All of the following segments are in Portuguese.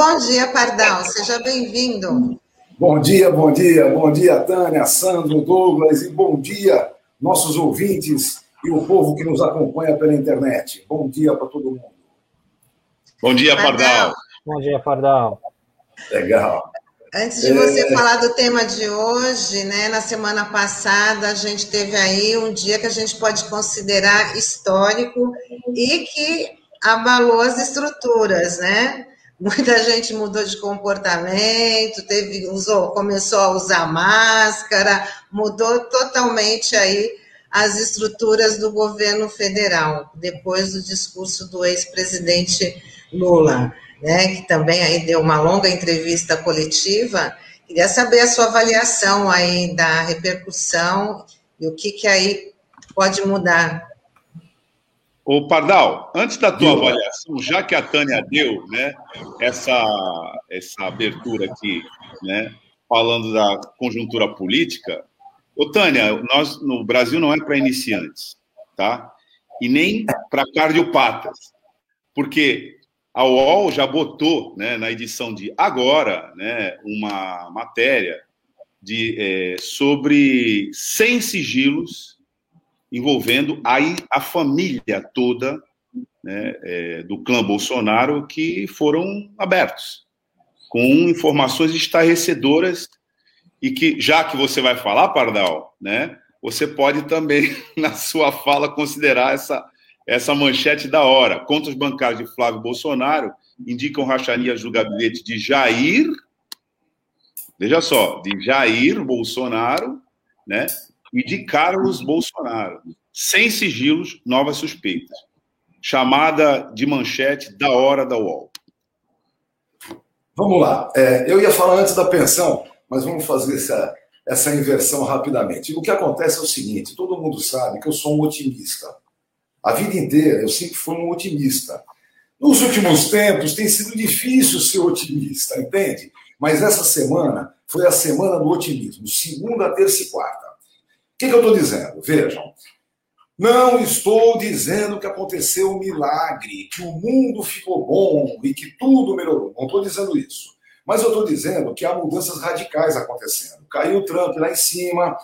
Bom dia, Pardal. Seja bem-vindo. Bom dia, bom dia, bom dia, Tânia, Sandro, Douglas, e bom dia, nossos ouvintes e o povo que nos acompanha pela internet. Bom dia para todo mundo. Bom dia, Pardal. Bom dia, Pardal. Legal. Antes de você é... falar do tema de hoje, né? Na semana passada a gente teve aí um dia que a gente pode considerar histórico e que abalou as estruturas, né? Muita gente mudou de comportamento, teve, usou, começou a usar máscara, mudou totalmente aí as estruturas do governo federal, depois do discurso do ex-presidente Lula, né, que também aí deu uma longa entrevista coletiva. Queria saber a sua avaliação aí da repercussão e o que, que aí pode mudar. Ô, Pardal, antes da tua avaliação, já que a Tânia deu né, essa, essa abertura aqui, né, falando da conjuntura política, Ô, Tânia, nós no Brasil não é para iniciantes, tá? E nem para cardiopatas, porque a UOL já botou né, na edição de agora né, uma matéria de, é, sobre 100 sigilos envolvendo a, a família toda né, é, do clã Bolsonaro que foram abertos, com informações estarrecedoras e que, já que você vai falar, Pardal, né, você pode também, na sua fala, considerar essa, essa manchete da hora. Contas bancárias de Flávio Bolsonaro indicam rachanias do gabinete de Jair, veja só, de Jair Bolsonaro, né, e de Carlos Bolsonaro. Sem sigilos, novas suspeitas. Chamada de manchete da hora da UOL. Vamos lá. É, eu ia falar antes da pensão, mas vamos fazer essa, essa inversão rapidamente. O que acontece é o seguinte: todo mundo sabe que eu sou um otimista. A vida inteira eu sempre fui um otimista. Nos últimos tempos tem sido difícil ser otimista, entende? Mas essa semana foi a semana do otimismo, segunda, terça e quarta. Que, que eu estou dizendo? Vejam, não estou dizendo que aconteceu um milagre, que o mundo ficou bom e que tudo melhorou. Não estou dizendo isso. Mas eu estou dizendo que há mudanças radicais acontecendo. Caiu o Trump lá em cima,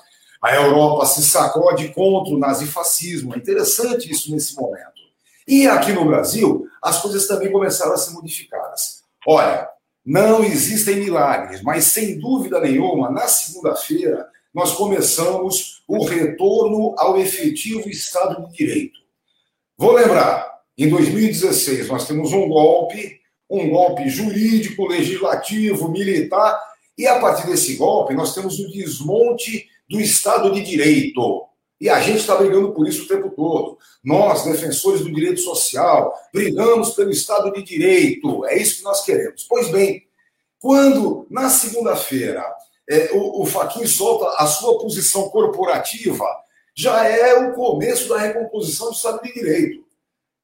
a Europa se sacode contra o nazifascismo. É interessante isso nesse momento. E aqui no Brasil, as coisas também começaram a ser modificadas. Olha, não existem milagres, mas sem dúvida nenhuma, na segunda-feira, nós começamos o retorno ao efetivo Estado de Direito. Vou lembrar, em 2016 nós temos um golpe um golpe jurídico, legislativo, militar, e a partir desse golpe nós temos o desmonte do Estado de Direito. E a gente está brigando por isso o tempo todo. Nós, defensores do direito social, brigamos pelo Estado de Direito. É isso que nós queremos. Pois bem, quando na segunda-feira é, o, o Faquin solta a sua posição corporativa, já é o começo da recomposição do Estado de Direito.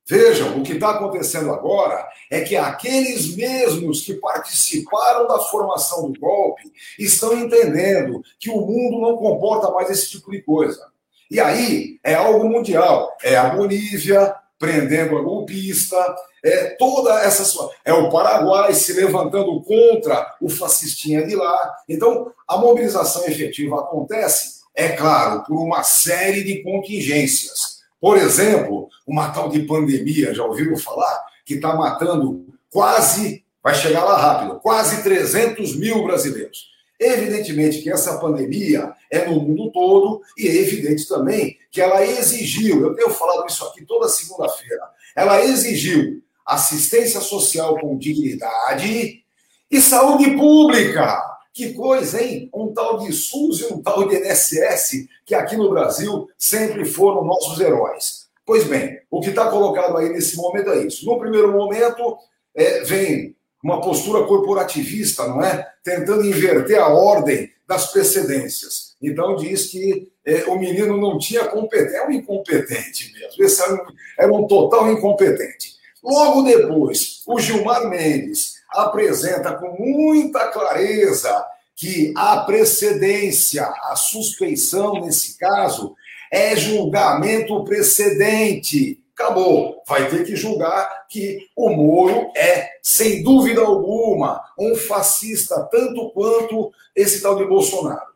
Vejam, o que está acontecendo agora é que aqueles mesmos que participaram da formação do golpe estão entendendo que o mundo não comporta mais esse tipo de coisa. E aí é algo mundial. É a Bolívia prendendo a golpista, é toda essa é o Paraguai se levantando contra o fascistinha de lá. Então, a mobilização efetiva acontece, é claro, por uma série de contingências. Por exemplo, uma tal de pandemia, já ouviram falar? Que está matando quase, vai chegar lá rápido, quase 300 mil brasileiros. Evidentemente que essa pandemia é no mundo todo e é evidente também que ela exigiu, eu tenho falado isso aqui toda segunda-feira, ela exigiu assistência social com dignidade e saúde pública. Que coisa, hein? Um tal de SUS e um tal de NSS, que aqui no Brasil sempre foram nossos heróis. Pois bem, o que está colocado aí nesse momento é isso. No primeiro momento, é, vem uma postura corporativista, não é? Tentando inverter a ordem das precedências. Então, diz que é, o menino não tinha competência, é um incompetente mesmo. Esse era um, era um total incompetente. Logo depois, o Gilmar Mendes apresenta com muita clareza que a precedência, a suspeição nesse caso, é julgamento precedente. Acabou. Vai ter que julgar que o Moro é, sem dúvida alguma, um fascista, tanto quanto esse tal de Bolsonaro.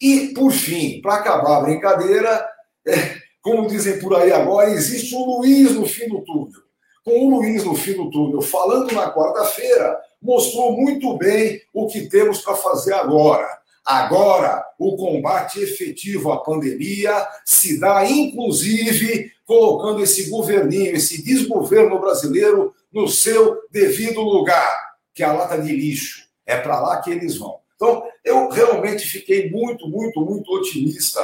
E, por fim, para acabar a brincadeira, é, como dizem por aí agora, existe um Luiz no fim do túnel. Com o Luiz no fim do túnel falando na quarta-feira, mostrou muito bem o que temos para fazer agora. Agora, o combate efetivo à pandemia se dá, inclusive, colocando esse governinho, esse desgoverno brasileiro no seu devido lugar, que é a lata de lixo. É para lá que eles vão. Então, eu realmente fiquei muito, muito, muito otimista.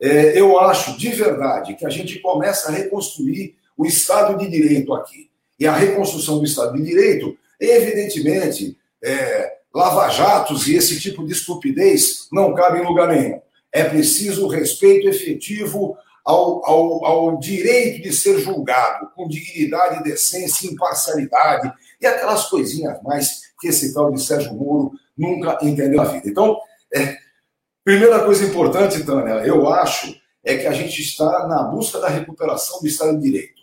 É, eu acho de verdade que a gente começa a reconstruir o Estado de Direito aqui. E a reconstrução do Estado de Direito, evidentemente, é, lava-jatos e esse tipo de estupidez não cabe em lugar nenhum. É preciso respeito efetivo ao, ao, ao direito de ser julgado com dignidade, decência, imparcialidade e aquelas coisinhas mais que esse tal de Sérgio Moro nunca entendeu na vida. Então, é, primeira coisa importante, Tânia, eu acho, é que a gente está na busca da recuperação do Estado de Direito.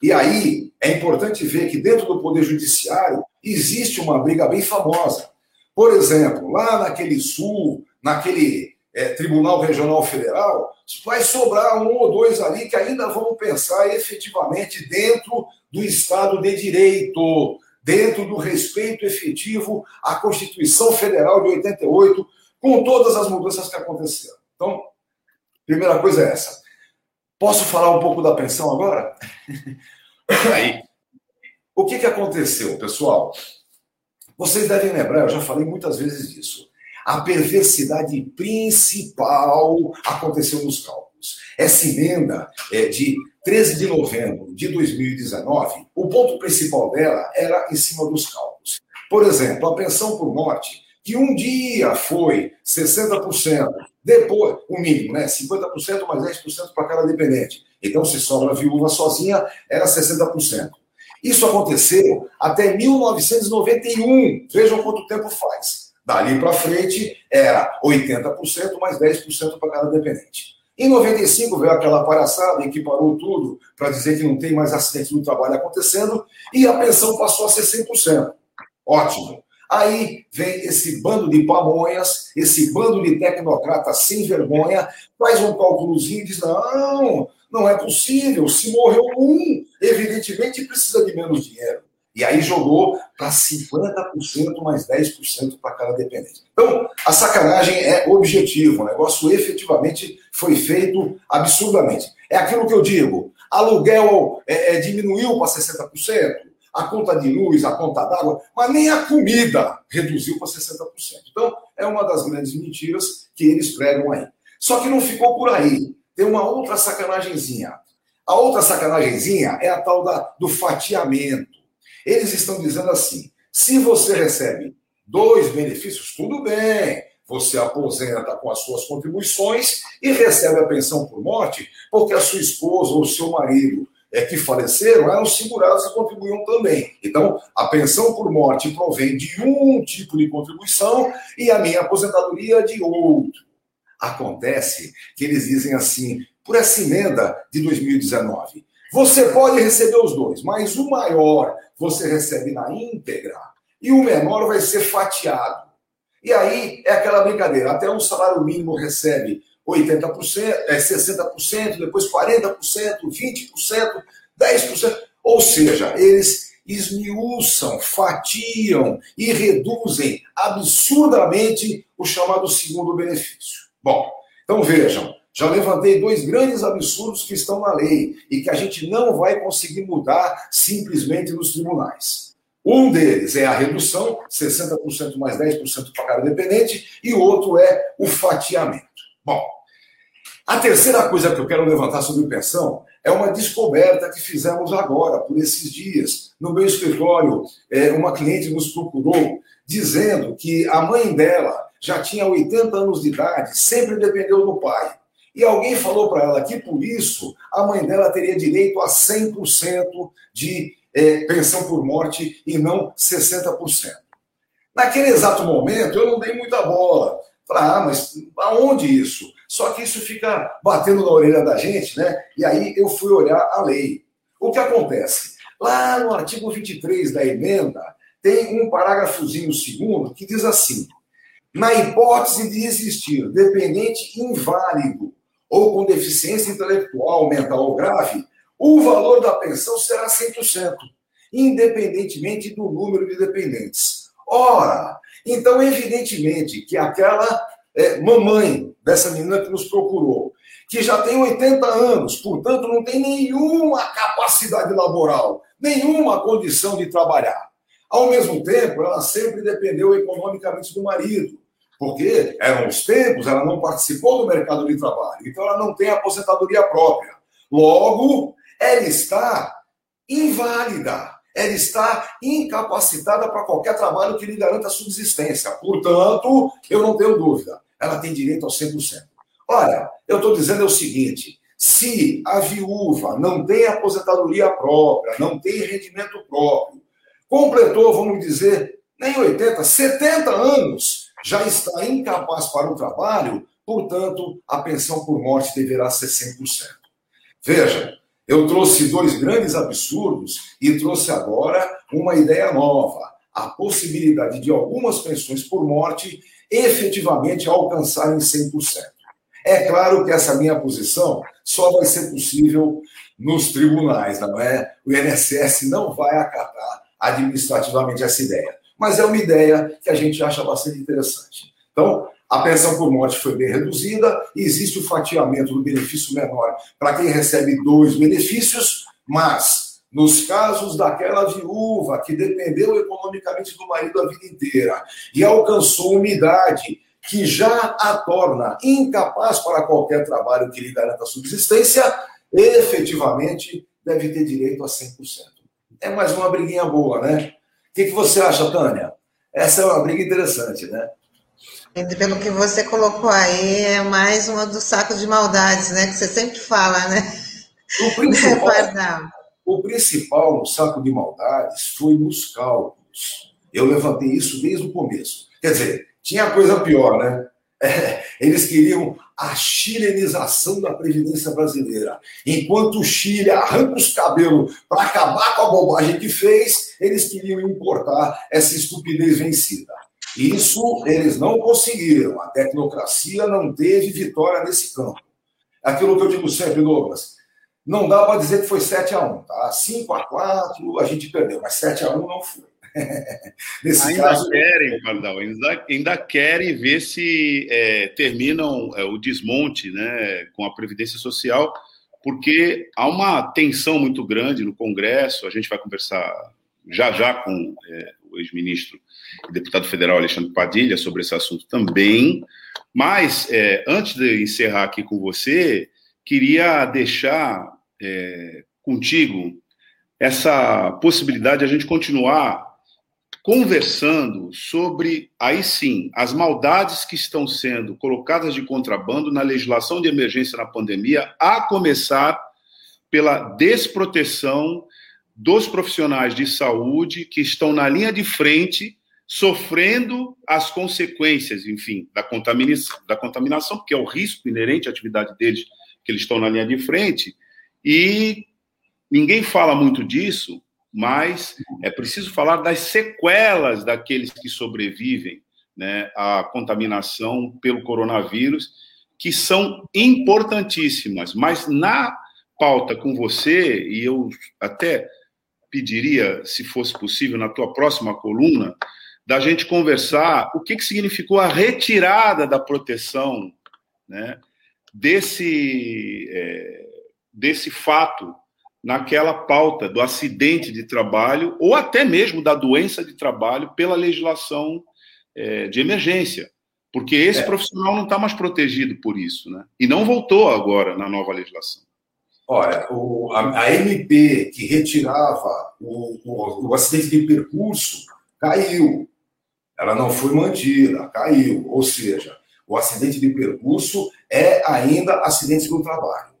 E aí é importante ver que dentro do Poder Judiciário existe uma briga bem famosa. Por exemplo, lá naquele sul, naquele é, Tribunal Regional Federal, vai sobrar um ou dois ali que ainda vão pensar efetivamente dentro do Estado de Direito, dentro do respeito efetivo à Constituição Federal de 88, com todas as mudanças que aconteceram. Então, primeira coisa é essa. Posso falar um pouco da pensão agora? Aí. O que, que aconteceu, pessoal? Vocês devem lembrar, eu já falei muitas vezes disso. A perversidade principal aconteceu nos cálculos. Essa emenda é de 13 de novembro de 2019, o ponto principal dela era em cima dos cálculos. Por exemplo, a pensão por morte, que um dia foi 60%, depois, o mínimo, né? 50% mais 10% para cada dependente. Então, se sobra viúva sozinha, era 60%. Isso aconteceu até 1991. Vejam quanto tempo faz. Dali para frente, era 80% mais 10% para cada dependente. Em 95 veio aquela palhaçada em que parou tudo para dizer que não tem mais acidente no trabalho acontecendo e a pensão passou a ser 100%. Ótimo. Aí vem esse bando de pamonhas, esse bando de tecnocratas sem vergonha, faz um cálculozinho e diz: não, não é possível. Se morreu um, evidentemente precisa de menos dinheiro. E aí jogou para 50% mais 10% para cada dependente. Então, a sacanagem é objetivo, o negócio efetivamente foi feito absurdamente. É aquilo que eu digo: aluguel é, é diminuiu para 60%, a conta de luz, a conta d'água, mas nem a comida reduziu para 60%. Então, é uma das grandes mentiras que eles pregam aí. Só que não ficou por aí. Tem uma outra sacanagemzinha. A outra sacanagemzinha é a tal da, do fatiamento. Eles estão dizendo assim: se você recebe dois benefícios, tudo bem. Você aposenta com as suas contribuições e recebe a pensão por morte, porque a sua esposa ou o seu marido é, que faleceram eram segurados e contribuíam também. Então, a pensão por morte provém de um tipo de contribuição e a minha aposentadoria de outro. Acontece que eles dizem assim, por essa emenda de 2019, você pode receber os dois, mas o maior você recebe na íntegra e o menor vai ser fatiado. E aí é aquela brincadeira, até um salário mínimo recebe 80%, é 60%, depois 40%, 20%, 10%. Ou seja, eles esmiuçam, fatiam e reduzem absurdamente o chamado segundo benefício. Bom, então vejam, já levantei dois grandes absurdos que estão na lei e que a gente não vai conseguir mudar simplesmente nos tribunais. Um deles é a redução, 60% mais 10% para cada dependente, e o outro é o fatiamento. Bom, a terceira coisa que eu quero levantar sobre pensão é uma descoberta que fizemos agora, por esses dias. No meu escritório, é, uma cliente nos procurou dizendo que a mãe dela já tinha 80 anos de idade, sempre dependeu do pai. E alguém falou para ela que, por isso, a mãe dela teria direito a 100% de é, pensão por morte e não 60%. Naquele exato momento, eu não dei muita bola. Falei, ah, mas aonde isso? Só que isso fica batendo na orelha da gente, né? E aí eu fui olhar a lei. O que acontece? Lá no artigo 23 da emenda, tem um parágrafozinho segundo que diz assim: na hipótese de existir dependente inválido ou com deficiência intelectual, mental ou grave, o valor da pensão será 100%, independentemente do número de dependentes. Ora, então, evidentemente que aquela é, mamãe dessa menina que nos procurou, que já tem 80 anos, portanto, não tem nenhuma capacidade laboral, nenhuma condição de trabalhar. Ao mesmo tempo, ela sempre dependeu economicamente do marido, porque eram os tempos, ela não participou do mercado de trabalho, então ela não tem aposentadoria própria. Logo, ela está inválida, ela está incapacitada para qualquer trabalho que lhe garanta subsistência. Portanto, eu não tenho dúvida, ela tem direito ao 100%. Olha, eu estou dizendo é o seguinte: se a viúva não tem aposentadoria própria, não tem rendimento próprio, completou, vamos dizer, nem 80, 70 anos, já está incapaz para o trabalho, portanto, a pensão por morte deverá ser 100%. Veja, eu trouxe dois grandes absurdos e trouxe agora uma ideia nova: a possibilidade de algumas pensões por morte efetivamente alcançarem 100%. É claro que essa minha posição só vai ser possível nos tribunais, não é? O INSS não vai acatar administrativamente essa ideia. Mas é uma ideia que a gente acha bastante interessante. Então, a pensão por morte foi bem reduzida, existe o fatiamento do benefício menor para quem recebe dois benefícios, mas nos casos daquela viúva que dependeu economicamente do marido a vida inteira e alcançou uma idade que já a torna incapaz para qualquer trabalho que lhe garanta subsistência, efetivamente deve ter direito a 100%. É mais uma briguinha boa, né? O que, que você acha, Tânia? Essa é uma briga interessante, né? Pelo que você colocou aí, é mais uma dos sacos de maldades, né? Que você sempre fala, né? O principal, o principal no saco de maldades foi nos cálculos. Eu levantei isso desde o começo. Quer dizer, tinha coisa pior, né? É, eles queriam a chilenização da Previdência Brasileira. Enquanto o Chile arranca os cabelos para acabar com a bobagem que fez, eles queriam importar essa estupidez vencida. Isso eles não conseguiram. A tecnocracia não teve vitória nesse campo. Aquilo que eu digo sempre, Douglas, não dá para dizer que foi 7 a 1 tá? 5 a 4 a gente perdeu, mas 7 a 1 não foi. Nesse ainda caso... querem, Pardal, ainda, ainda querem ver se é, terminam é, o desmonte né, com a Previdência Social, porque há uma tensão muito grande no Congresso, a gente vai conversar já já com é, o ex-ministro e deputado federal Alexandre Padilha sobre esse assunto também. Mas, é, antes de encerrar aqui com você, queria deixar é, contigo essa possibilidade de a gente continuar conversando sobre, aí sim, as maldades que estão sendo colocadas de contrabando na legislação de emergência na pandemia, a começar pela desproteção dos profissionais de saúde que estão na linha de frente, sofrendo as consequências, enfim, da contaminação, da contaminação, porque é o risco inerente à atividade deles, que eles estão na linha de frente, e ninguém fala muito disso, mas é preciso falar das sequelas daqueles que sobrevivem né, à contaminação pelo coronavírus, que são importantíssimas, mas na pauta com você, e eu até pediria, se fosse possível, na tua próxima coluna, da gente conversar o que, que significou a retirada da proteção né, desse, é, desse fato naquela pauta do acidente de trabalho ou até mesmo da doença de trabalho pela legislação é, de emergência. Porque esse é. profissional não está mais protegido por isso, né? E não voltou agora na nova legislação. Olha, o, a, a, MP que retirava o, o, o, acidente de percurso caiu. Ela não foi mantida, caiu. Ou seja, o acidente de percurso é ainda acidente do trabalho.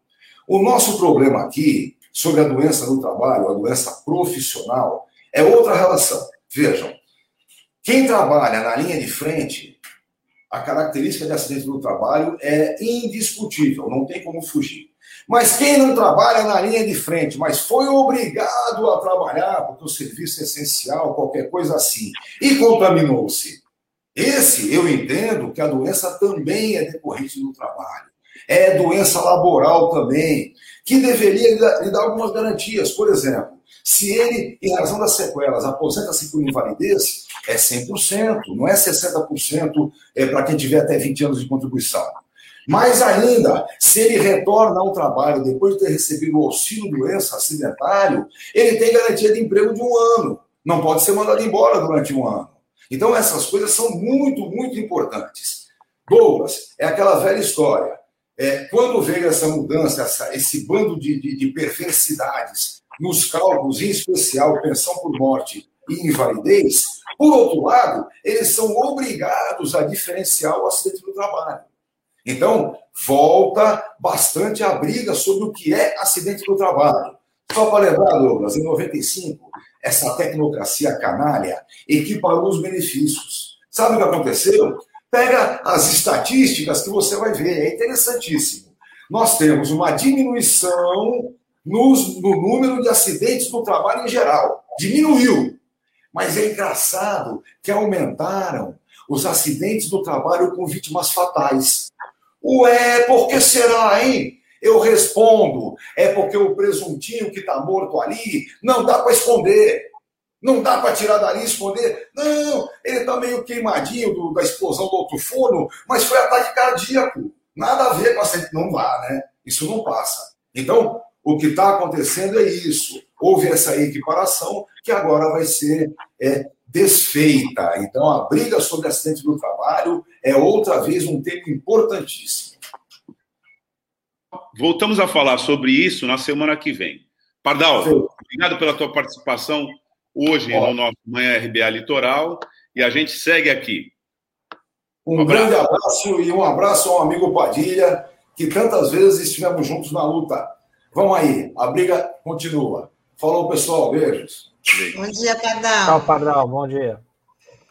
O nosso problema aqui, sobre a doença do trabalho, a doença profissional, é outra relação. Vejam, quem trabalha na linha de frente, a característica de acidente do trabalho é indiscutível, não tem como fugir. Mas quem não trabalha na linha de frente, mas foi obrigado a trabalhar, porque o serviço é essencial, qualquer coisa assim, e contaminou-se. Esse, eu entendo que a doença também é decorrente do trabalho. É doença laboral também, que deveria lhe dar algumas garantias. Por exemplo, se ele, em razão das sequelas, aposenta-se por invalidez, é 100%, não é 60% é, para quem tiver até 20 anos de contribuição. Mais ainda, se ele retorna ao trabalho depois de ter recebido o auxílio doença acidentário, ele tem garantia de emprego de um ano. Não pode ser mandado embora durante um ano. Então, essas coisas são muito, muito importantes. Douglas, é aquela velha história. É, quando veio essa mudança, essa, esse bando de, de, de perversidades nos cálculos, em especial pensão por morte e invalidez, por outro lado, eles são obrigados a diferenciar o acidente do trabalho. Então, volta bastante a briga sobre o que é acidente do trabalho. Só para lembrar, Douglas, em 95, essa tecnocracia canalha equiparou os benefícios. Sabe o que aconteceu? Pega as estatísticas que você vai ver, é interessantíssimo. Nós temos uma diminuição nos, no número de acidentes no trabalho em geral. Diminuiu. Mas é engraçado que aumentaram os acidentes do trabalho com vítimas fatais. Ué, por que será, hein? Eu respondo, é porque o presuntinho que está morto ali não dá para esconder. Não dá para tirar dali e esconder. Não, ele está meio queimadinho do, da explosão do outro forno, mas foi ataque cardíaco. Nada a ver com a Não vá, né? Isso não passa. Então, o que está acontecendo é isso. Houve essa equiparação que agora vai ser é, desfeita. Então, a briga sobre acidente do trabalho é outra vez um tema importantíssimo. Voltamos a falar sobre isso na semana que vem. Pardal, Sim. obrigado pela tua participação hoje Ó. no nosso Manhã RBA Litoral e a gente segue aqui. Um, um grande abraço e um abraço ao amigo Padilha, que tantas vezes estivemos juntos na luta. Vamos aí, a briga continua. Falou, pessoal, beijos. Bom dia, Pardal. Tchau, Pardal, bom dia.